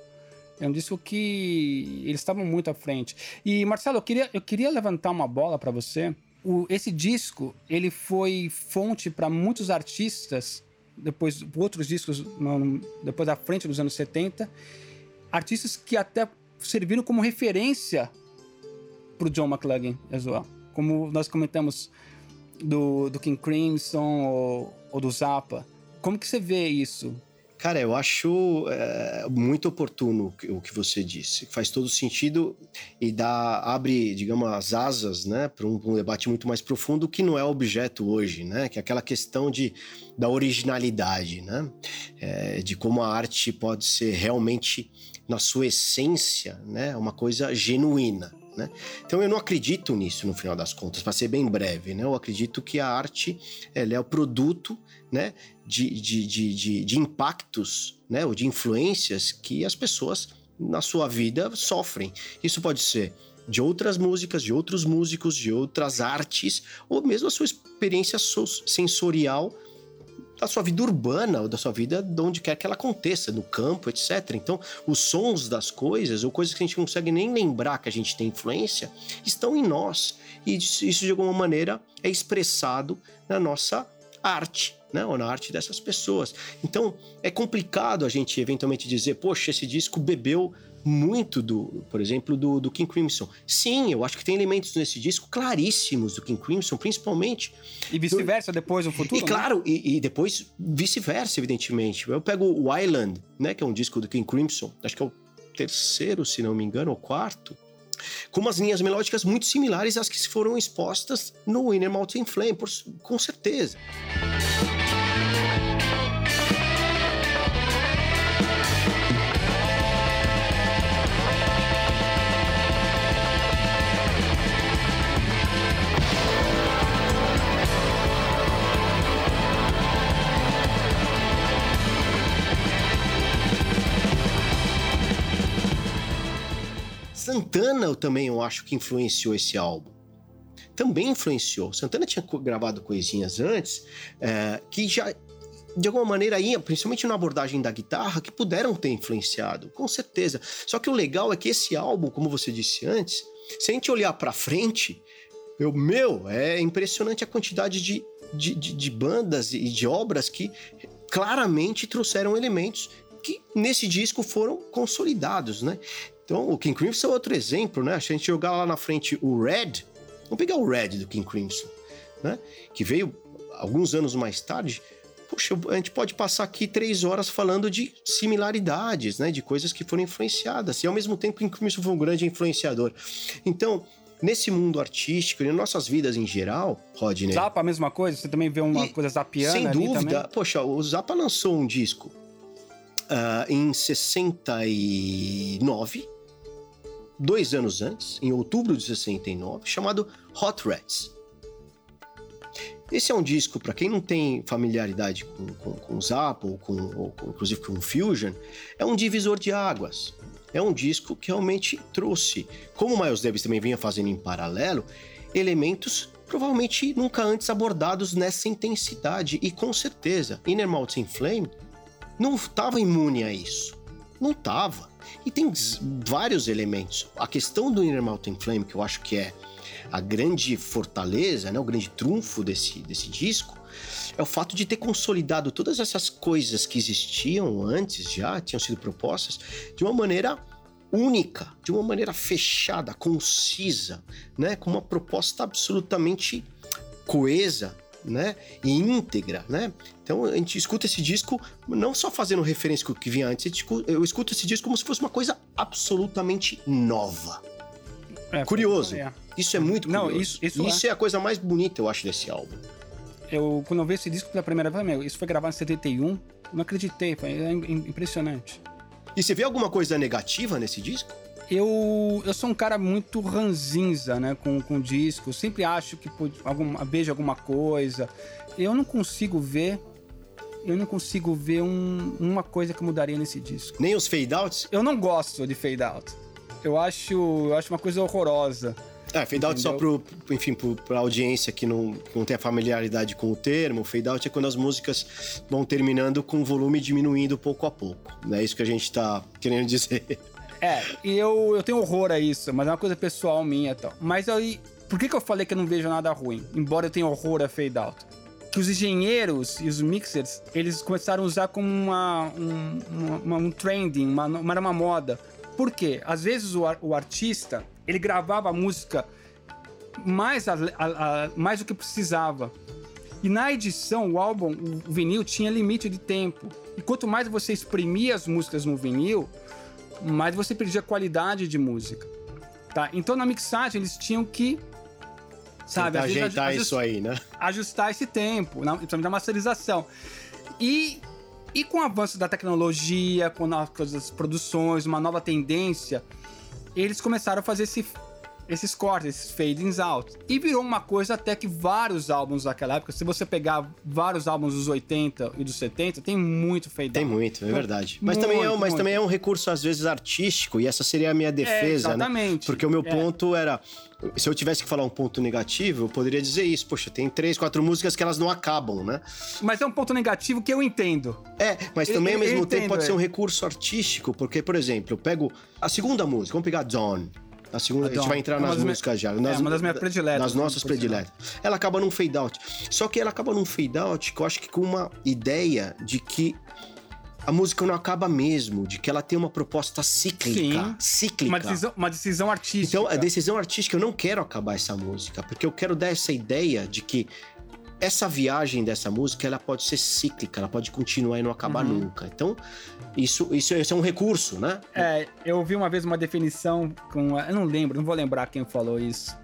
É um disco que eles estavam muito à frente. E Marcelo, eu queria, eu queria levantar uma bola para você. O, esse disco ele foi fonte para muitos artistas depois outros discos depois da frente dos anos 70, artistas que até serviram como referência para o John McLaughlin, como nós comentamos do, do King Crimson ou, ou do Zappa. Como que você vê isso? Cara, eu acho é, muito oportuno o que você disse. Faz todo sentido e dá, abre, digamos, as asas né, para um, um, debate muito mais profundo que não é objeto hoje, né? Que é aquela questão de, da originalidade, né? É, de como a arte pode ser realmente, na sua essência, né, uma coisa genuína. Né? Então eu não acredito nisso no final das contas, para ser bem breve. Né? Eu acredito que a arte ela é o produto né, de, de, de, de, de impactos né, ou de influências que as pessoas na sua vida sofrem. Isso pode ser de outras músicas, de outros músicos, de outras artes, ou mesmo a sua experiência sensorial da sua vida urbana ou da sua vida de onde quer que ela aconteça, no campo, etc. Então, os sons das coisas, ou coisas que a gente não consegue nem lembrar que a gente tem influência, estão em nós. E isso, de alguma maneira, é expressado na nossa arte, né? ou na arte dessas pessoas. Então, é complicado a gente eventualmente dizer, poxa, esse disco bebeu muito do, por exemplo, do, do King Crimson. Sim, eu acho que tem elementos nesse disco claríssimos do King Crimson, principalmente. E vice-versa depois no futuro? E né? claro, e, e, depois vice-versa, evidentemente. Eu pego o Island, né, que é um disco do King Crimson, acho que é o terceiro, se não me engano, ou quarto, com umas linhas melódicas muito similares às que foram expostas no Inner Mountain Flame, por, com certeza. Santana eu também eu acho que influenciou esse álbum. Também influenciou. Santana tinha gravado coisinhas antes é, que já, de alguma maneira, ia, principalmente na abordagem da guitarra, que puderam ter influenciado, com certeza. Só que o legal é que esse álbum, como você disse antes, se a gente olhar para frente, eu, meu, é impressionante a quantidade de, de, de, de bandas e de obras que claramente trouxeram elementos que nesse disco foram consolidados, né? Então, o King Crimson é outro exemplo, né? Se a gente jogar lá na frente o Red, vamos pegar o Red do King Crimson, né? Que veio alguns anos mais tarde. Poxa, a gente pode passar aqui três horas falando de similaridades, né? De coisas que foram influenciadas. E ao mesmo tempo, o King Crimson foi um grande influenciador. Então, nesse mundo artístico e em nossas vidas em geral, Rodney. Zappa, a mesma coisa? Você também vê uma e, coisa zapiana Sem dúvida. Poxa, o Zappa lançou um disco uh, em 69 dois anos antes, em outubro de 69, chamado Hot Rats. Esse é um disco, para quem não tem familiaridade com, com, com Zappa ou, com, ou com, inclusive com Fusion, é um divisor de águas. É um disco que realmente trouxe, como o Miles Davis também vinha fazendo em paralelo, elementos provavelmente nunca antes abordados nessa intensidade. E com certeza, Inner Mountain Flame não estava imune a isso. Não estava. E tem vários elementos. A questão do Inner Mountain Flame, que eu acho que é a grande fortaleza, né, o grande trunfo desse, desse disco, é o fato de ter consolidado todas essas coisas que existiam antes já, tinham sido propostas, de uma maneira única, de uma maneira fechada, concisa, né, com uma proposta absolutamente coesa, né, e íntegra, né? Então a gente escuta esse disco não só fazendo referência com o que vinha antes, eu escuto esse disco como se fosse uma coisa absolutamente nova. É, curioso. É. Isso é muito curioso. Não, isso, isso, isso é. é. a coisa mais bonita, eu acho, desse álbum. Eu, quando eu vi esse disco pela primeira vez, meu, isso foi gravado em 71, não acreditei, foi impressionante. E você vê alguma coisa negativa nesse disco? Eu, eu sou um cara muito ranzinza, né, com, com disco. Eu sempre acho que alguma, vejo alguma coisa. Eu não consigo ver. Eu não consigo ver um, uma coisa que mudaria nesse disco. Nem os fade-outs? Eu não gosto de fade-out. Eu acho, eu acho uma coisa horrorosa. É, fade-out só pro, enfim, pro, pra audiência que não, não tem a familiaridade com o termo. Fade-out é quando as músicas vão terminando com o volume diminuindo pouco a pouco. É isso que a gente tá querendo dizer. É, e eu, eu tenho horror a isso, mas é uma coisa pessoal minha e tal. Mas aí, por que, que eu falei que eu não vejo nada ruim? Embora eu tenha horror a fade out. Que os engenheiros e os mixers, eles começaram a usar como uma, um, uma, um trending, uma, uma, uma moda. Por quê? Às vezes o, o artista, ele gravava a música mais, a, a, a, mais do que precisava. E na edição, o álbum, o vinil tinha limite de tempo. E quanto mais você exprimia as músicas no vinil, mais você perdia qualidade de música. Tá? Então na mixagem eles tinham que sabe, ajeitar vezes, isso aí, né? Ajustar esse tempo, principalmente na masterização. E e com o avanço da tecnologia, com as produções, uma nova tendência, eles começaram a fazer esse, esses cortes, esses fadings out. E virou uma coisa até que vários álbuns daquela época, se você pegar vários álbuns dos 80 e dos 70, tem muito fade out. Tem muito, é verdade. Mas, muito, também, é, mas também é um recurso, às vezes, artístico, e essa seria a minha defesa, é, exatamente. né? Porque o meu é. ponto era se eu tivesse que falar um ponto negativo, eu poderia dizer isso. Poxa, tem três, quatro músicas que elas não acabam, né? Mas é um ponto negativo que eu entendo. É, mas também eu, ao mesmo tempo entendo, pode é. ser um recurso artístico, porque, por exemplo, eu pego a segunda música, vamos pegar Dawn. A segunda, a, a gente vai entrar é nas músicas já. Nas, é uma das minhas prediletas. Nas nossas prediletas. Ela acaba num fade out. Só que ela acaba num fade out que eu acho que com uma ideia de que a música não acaba mesmo, de que ela tem uma proposta cíclica. Sim, cíclica. Uma decisão, uma decisão artística. Então, a decisão artística, eu não quero acabar essa música, porque eu quero dar essa ideia de que essa viagem dessa música ela pode ser cíclica, ela pode continuar e não acabar uhum. nunca. Então, isso, isso, isso, é um recurso, né? É, eu vi uma vez uma definição com. Eu não lembro, não vou lembrar quem falou isso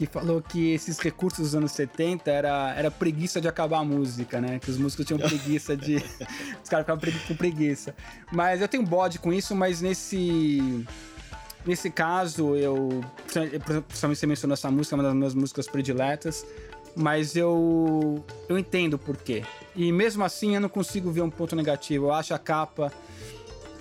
que falou que esses recursos dos anos 70 era, era preguiça de acabar a música, né? Que os músicos tinham preguiça de. os caras ficavam com preguiça. Mas eu tenho bode com isso, mas nesse. Nesse caso, eu. Principalmente você mencionou essa música, uma das minhas músicas prediletas. Mas eu. Eu entendo o porquê. E mesmo assim eu não consigo ver um ponto negativo. Eu acho a capa.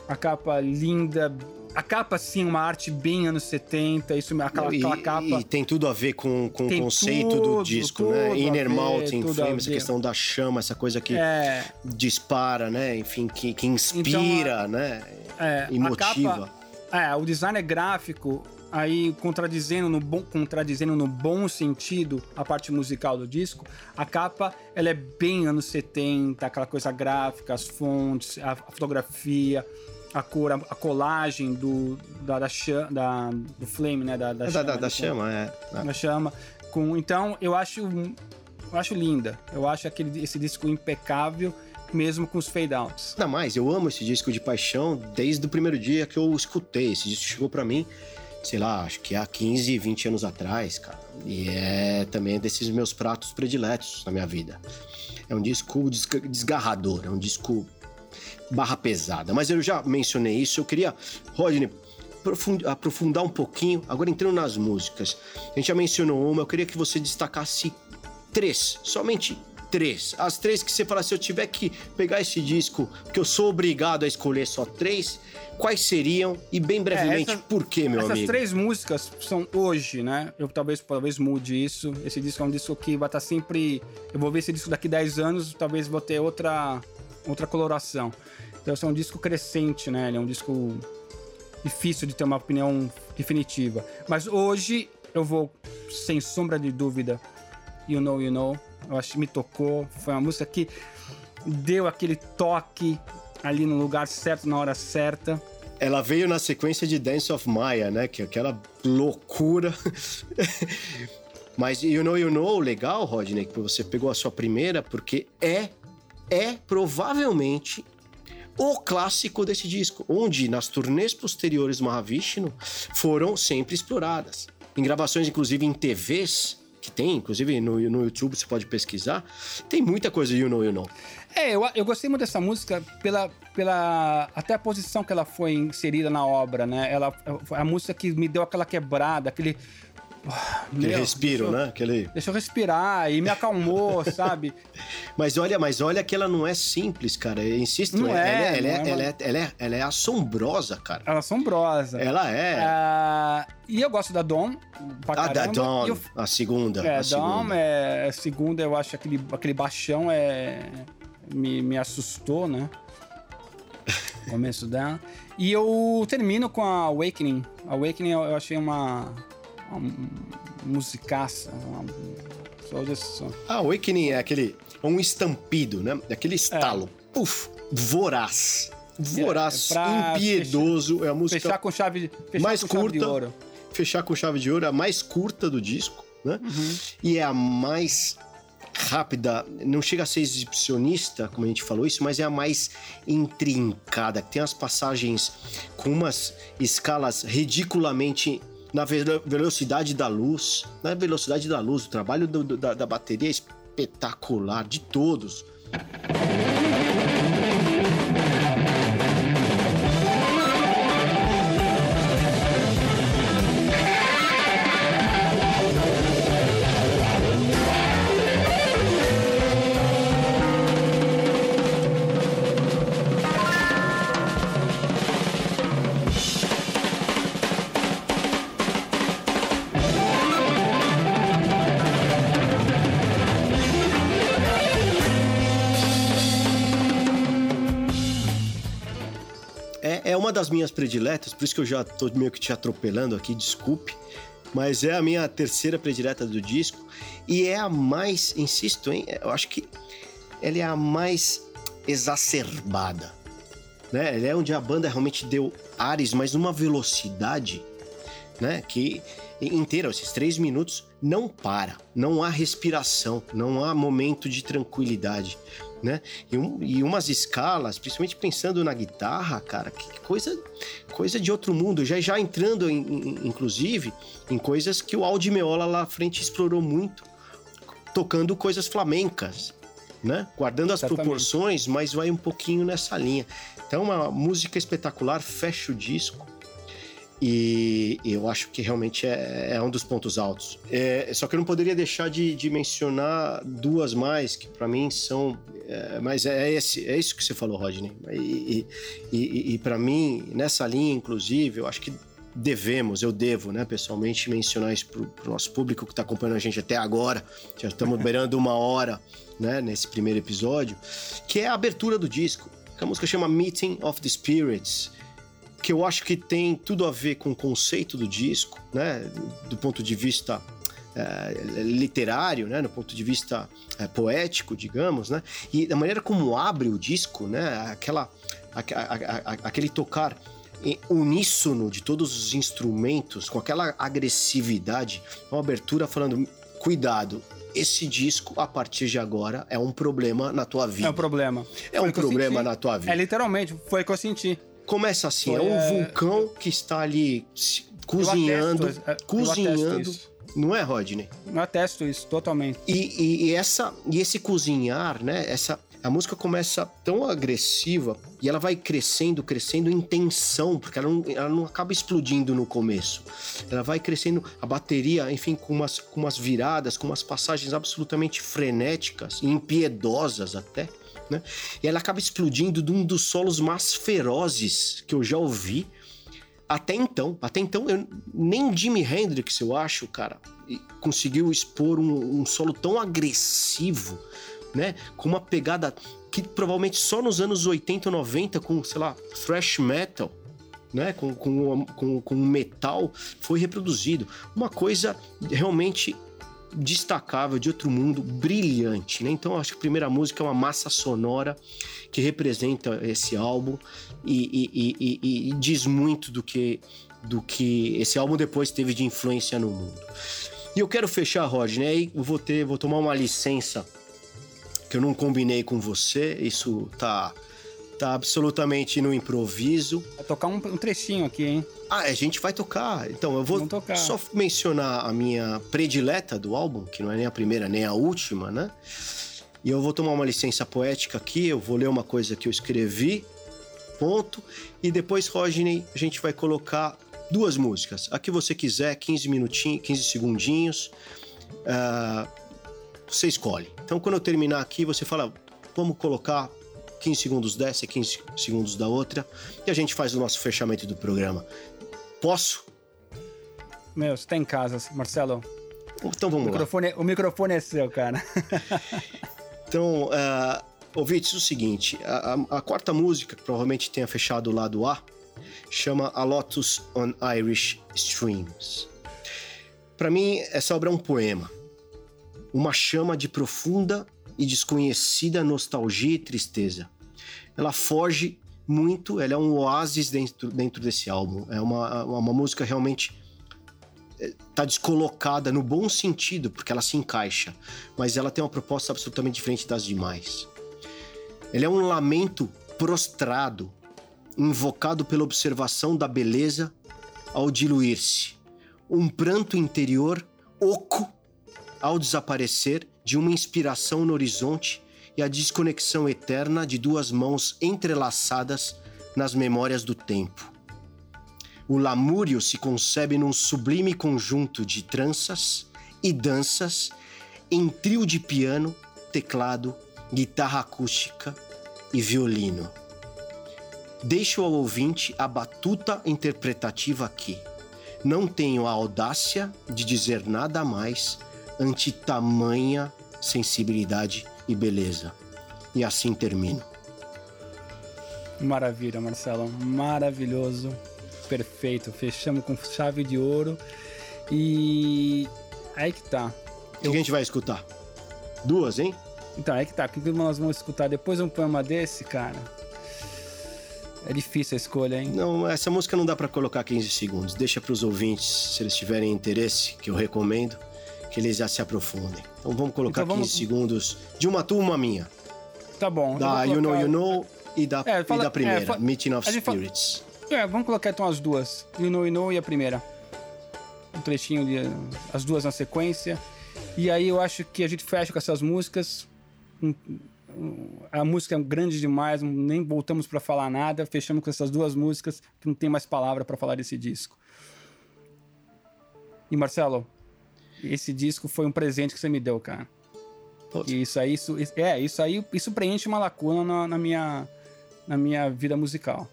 A capa linda, a capa, sim, uma arte bem anos 70, isso, aquela, e, aquela capa. E tem tudo a ver com, com o conceito tudo, do disco, né? Inner Mountain Flame, essa questão da chama, essa coisa que é... dispara, né? Enfim, que, que inspira, então, né? É, e motiva. Capa, é, o design é gráfico, aí contradizendo no bom contradizendo no bom sentido a parte musical do disco a capa ela é bem anos 70 aquela coisa gráfica as fontes a, a fotografia a cor, a, a colagem do, da, da, da, do flame, né? Da, da, é, chama, da, da chama, é. Da chama. Com, então, eu acho, eu acho linda. Eu acho aquele, esse disco impecável, mesmo com os fade-outs. Ainda mais, eu amo esse disco de paixão desde o primeiro dia que eu escutei. Esse disco chegou para mim, sei lá, acho que há 15, 20 anos atrás, cara. E é também desses meus pratos prediletos na minha vida. É um disco desgarrador, é um disco barra pesada. Mas eu já mencionei isso, eu queria, Rodney, aprofundar um pouquinho, agora entrando nas músicas. A gente já mencionou uma, eu queria que você destacasse três, somente três. As três que você fala, se eu tiver que pegar esse disco, que eu sou obrigado a escolher só três, quais seriam? E bem brevemente, é, essa, por quê, meu essas amigo? Essas três músicas são hoje, né? Eu talvez, talvez mude isso. Esse disco é um disco que vai estar sempre. Eu vou ver esse disco daqui 10 anos, talvez vou ter outra, outra coloração. Então, esse é um disco crescente, né? Ele é um disco difícil de ter uma opinião definitiva. Mas hoje eu vou, sem sombra de dúvida, You Know, You Know. Eu acho que me tocou. Foi uma música que deu aquele toque ali no lugar certo, na hora certa. Ela veio na sequência de Dance of Maya, né? Que é aquela loucura. Mas You Know, You Know, legal, Rodney, que você pegou a sua primeira, porque é, é provavelmente o clássico desse disco, onde nas turnês posteriores do Mahavishnu foram sempre exploradas. Em gravações, inclusive em TVs, que tem, inclusive no, no YouTube você pode pesquisar, tem muita coisa You Know You Know. É, eu, eu gostei muito dessa música pela, pela até a posição que ela foi inserida na obra, né? Ela, a música que me deu aquela quebrada, aquele Aquele Meu, respiro, deixa eu, né? Aquele... Deixa eu respirar e me acalmou, sabe? Mas olha, mas olha que ela não é simples, cara. Eu insisto, não ela, é, ela, é, ela, é, é, ela, é, ela, é, ela é assombrosa, cara. Ela é assombrosa. Ela é. Uh, e eu gosto da Dom. Pra ah, da Dom, eu... a segunda. É, a Dom é a segunda, eu acho aquele, aquele baixão é. Me, me assustou, né? Começo dela. E eu termino com a Awakening. Awakening eu achei uma uma musicaça. Uma, só Ah, Awakening é aquele. É um estampido, né? É aquele estalo. É. Puf! Voraz. Voraz, é, impiedoso. Fechar, é a música. Fechar com chave, fechar mais com curta. Chave de ouro. Fechar com chave de ouro, é a mais curta do disco, né? Uhum. E é a mais rápida, não chega a ser exibicionista, como a gente falou isso, mas é a mais intrincada, tem as passagens com umas escalas ridiculamente na velocidade da luz, na velocidade da luz, o trabalho do, do, da, da bateria é espetacular de todos. Uma das minhas prediletas, por isso que eu já tô meio que te atropelando aqui, desculpe. Mas é a minha terceira predileta do disco. E é a mais, insisto, hein? Eu acho que ela é a mais exacerbada. Né? Ela é onde a banda realmente deu ares, mas numa velocidade, né? Que inteira, esses três minutos, não para. Não há respiração, não há momento de tranquilidade né? E, um, e umas escalas, principalmente pensando na guitarra, cara, que coisa, coisa de outro mundo. Já já entrando, em, em, inclusive, em coisas que o Aldi Meola lá à frente explorou muito, tocando coisas flamencas, né? Guardando as Exatamente. proporções, mas vai um pouquinho nessa linha. Então, uma música espetacular, fecha o disco. E eu acho que realmente é, é um dos pontos altos. É, só que eu não poderia deixar de, de mencionar duas mais, que para mim são. É, mas é, esse, é isso que você falou, Rodney. E, e, e, e para mim, nessa linha, inclusive, eu acho que devemos, eu devo, né, pessoalmente, mencionar isso pro, pro nosso público que está acompanhando a gente até agora. Já estamos beirando uma hora, né, nesse primeiro episódio, que é a abertura do disco. Que a música chama Meeting of the Spirits que eu acho que tem tudo a ver com o conceito do disco, né? Do ponto de vista é, literário, né? Do ponto de vista é, poético, digamos, né? E da maneira como abre o disco, né? Aquela, a, a, a, aquele tocar uníssono de todos os instrumentos, com aquela agressividade, uma abertura falando, cuidado, esse disco, a partir de agora, é um problema na tua vida. É um problema. É foi um problema na tua vida. É literalmente, foi o que eu senti. Começa assim, Foi, é um é... vulcão que está ali cozinhando, atesto, é, cozinhando. Não é, Rodney? Eu atesto isso, totalmente. E, e, e, essa, e esse cozinhar, né? Essa, a música começa tão agressiva e ela vai crescendo, crescendo em tensão, porque ela não, ela não acaba explodindo no começo. Ela vai crescendo, a bateria, enfim, com umas, com umas viradas, com umas passagens absolutamente frenéticas, impiedosas até né? E ela acaba explodindo de um dos solos mais ferozes que eu já ouvi até então. Até então, eu, nem Jimi Hendrix, eu acho, cara, conseguiu expor um, um solo tão agressivo, né? Com uma pegada que provavelmente só nos anos 80 ou 90, com, sei lá, thrash metal, né, com, com, com, com metal, foi reproduzido. Uma coisa realmente destacável, de outro mundo, brilhante, né? Então acho que a primeira música é uma massa sonora que representa esse álbum e, e, e, e, diz muito do que, do que esse álbum depois teve de influência no mundo. E eu quero fechar, Rodney, aí eu vou ter, vou tomar uma licença que eu não combinei com você, isso tá Tá absolutamente no improviso. Vai tocar um, um trechinho aqui, hein? Ah, a gente vai tocar. Então, eu vou só mencionar a minha predileta do álbum, que não é nem a primeira nem a última, né? E eu vou tomar uma licença poética aqui, eu vou ler uma coisa que eu escrevi, ponto. E depois, Rodney, a gente vai colocar duas músicas. A que você quiser, 15 minutinhos, 15 segundinhos. Uh, você escolhe. Então, quando eu terminar aqui, você fala, vamos colocar 15 segundos dessa e 15 segundos da outra, e a gente faz o nosso fechamento do programa. Posso? Meu, você tá em casa, Marcelo. Então vamos o microfone, lá. O microfone é seu, cara. então, uh, ouvintes, o seguinte: a, a, a, quarta música, que provavelmente tenha fechado o lado A, chama A Lotus on Irish Streams. Para mim, essa obra é um poema, uma chama de profunda e desconhecida nostalgia e tristeza. Ela foge muito, ela é um oásis dentro, dentro desse álbum. É uma, uma música realmente tá descolocada no bom sentido, porque ela se encaixa, mas ela tem uma proposta absolutamente diferente das demais. Ele é um lamento prostrado, invocado pela observação da beleza ao diluir-se, um pranto interior oco ao desaparecer de uma inspiração no horizonte e a desconexão eterna de duas mãos entrelaçadas nas memórias do tempo. O lamúrio se concebe num sublime conjunto de tranças e danças em trio de piano, teclado, guitarra acústica e violino. Deixo ao ouvinte a batuta interpretativa aqui. Não tenho a audácia de dizer nada mais ante tamanha sensibilidade e beleza. E assim termino. Maravilha, Marcelo. Maravilhoso. Perfeito. Fechamos com chave de ouro. E aí que tá. O que, a gente vai escutar? Duas, hein? Então, aí que tá. O que nós vamos escutar depois de um poema desse, cara? É difícil a escolha, hein? Não, essa música não dá para colocar 15 segundos. Deixa para os ouvintes, se eles tiverem interesse, que eu recomendo, que eles já se aprofundem. Então vamos colocar então, vamos... 15 segundos de uma turma minha. Tá bom. Da colocar... You Know You Know e da, é, fala... e da primeira, é. Meeting of Spirits. Fala... É, vamos colocar então as duas. You Know You Know e a primeira. Um trechinho de as duas na sequência. E aí eu acho que a gente fecha com essas músicas. A música é grande demais, nem voltamos para falar nada. Fechamos com essas duas músicas, que não tem mais palavra para falar desse disco. E Marcelo, esse disco foi um presente que você me deu, cara. E isso aí, isso, é, isso aí, isso preenche uma lacuna na, na, minha, na minha vida musical.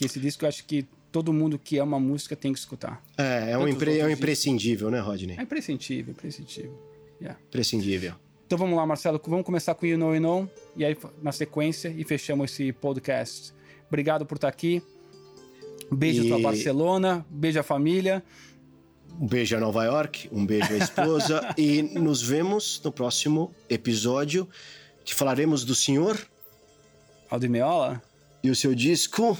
Esse disco eu acho que todo mundo que ama música tem que escutar. É, é um, impre, é um imprescindível, né, Rodney? É imprescindível, imprescindível. Yeah. Imprescindível. Então vamos lá, Marcelo, vamos começar com You Know You Know, e aí na sequência, e fechamos esse podcast. Obrigado por estar aqui. Beijo e... pra Barcelona, beijo à família. Um beijo a Nova York, um beijo à esposa e nos vemos no próximo episódio que falaremos do senhor Aldimeola e o seu disco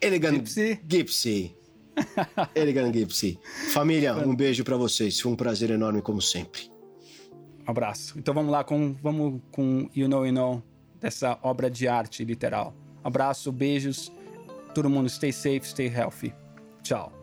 Elegant Gypsy. Gypsy. Elegant Gypsy. Família, um beijo para vocês. Foi um prazer enorme como sempre. Um abraço. Então vamos lá com vamos com You Know You Know dessa obra de arte literal. Abraço, beijos. Todo mundo stay safe, stay healthy. Tchau.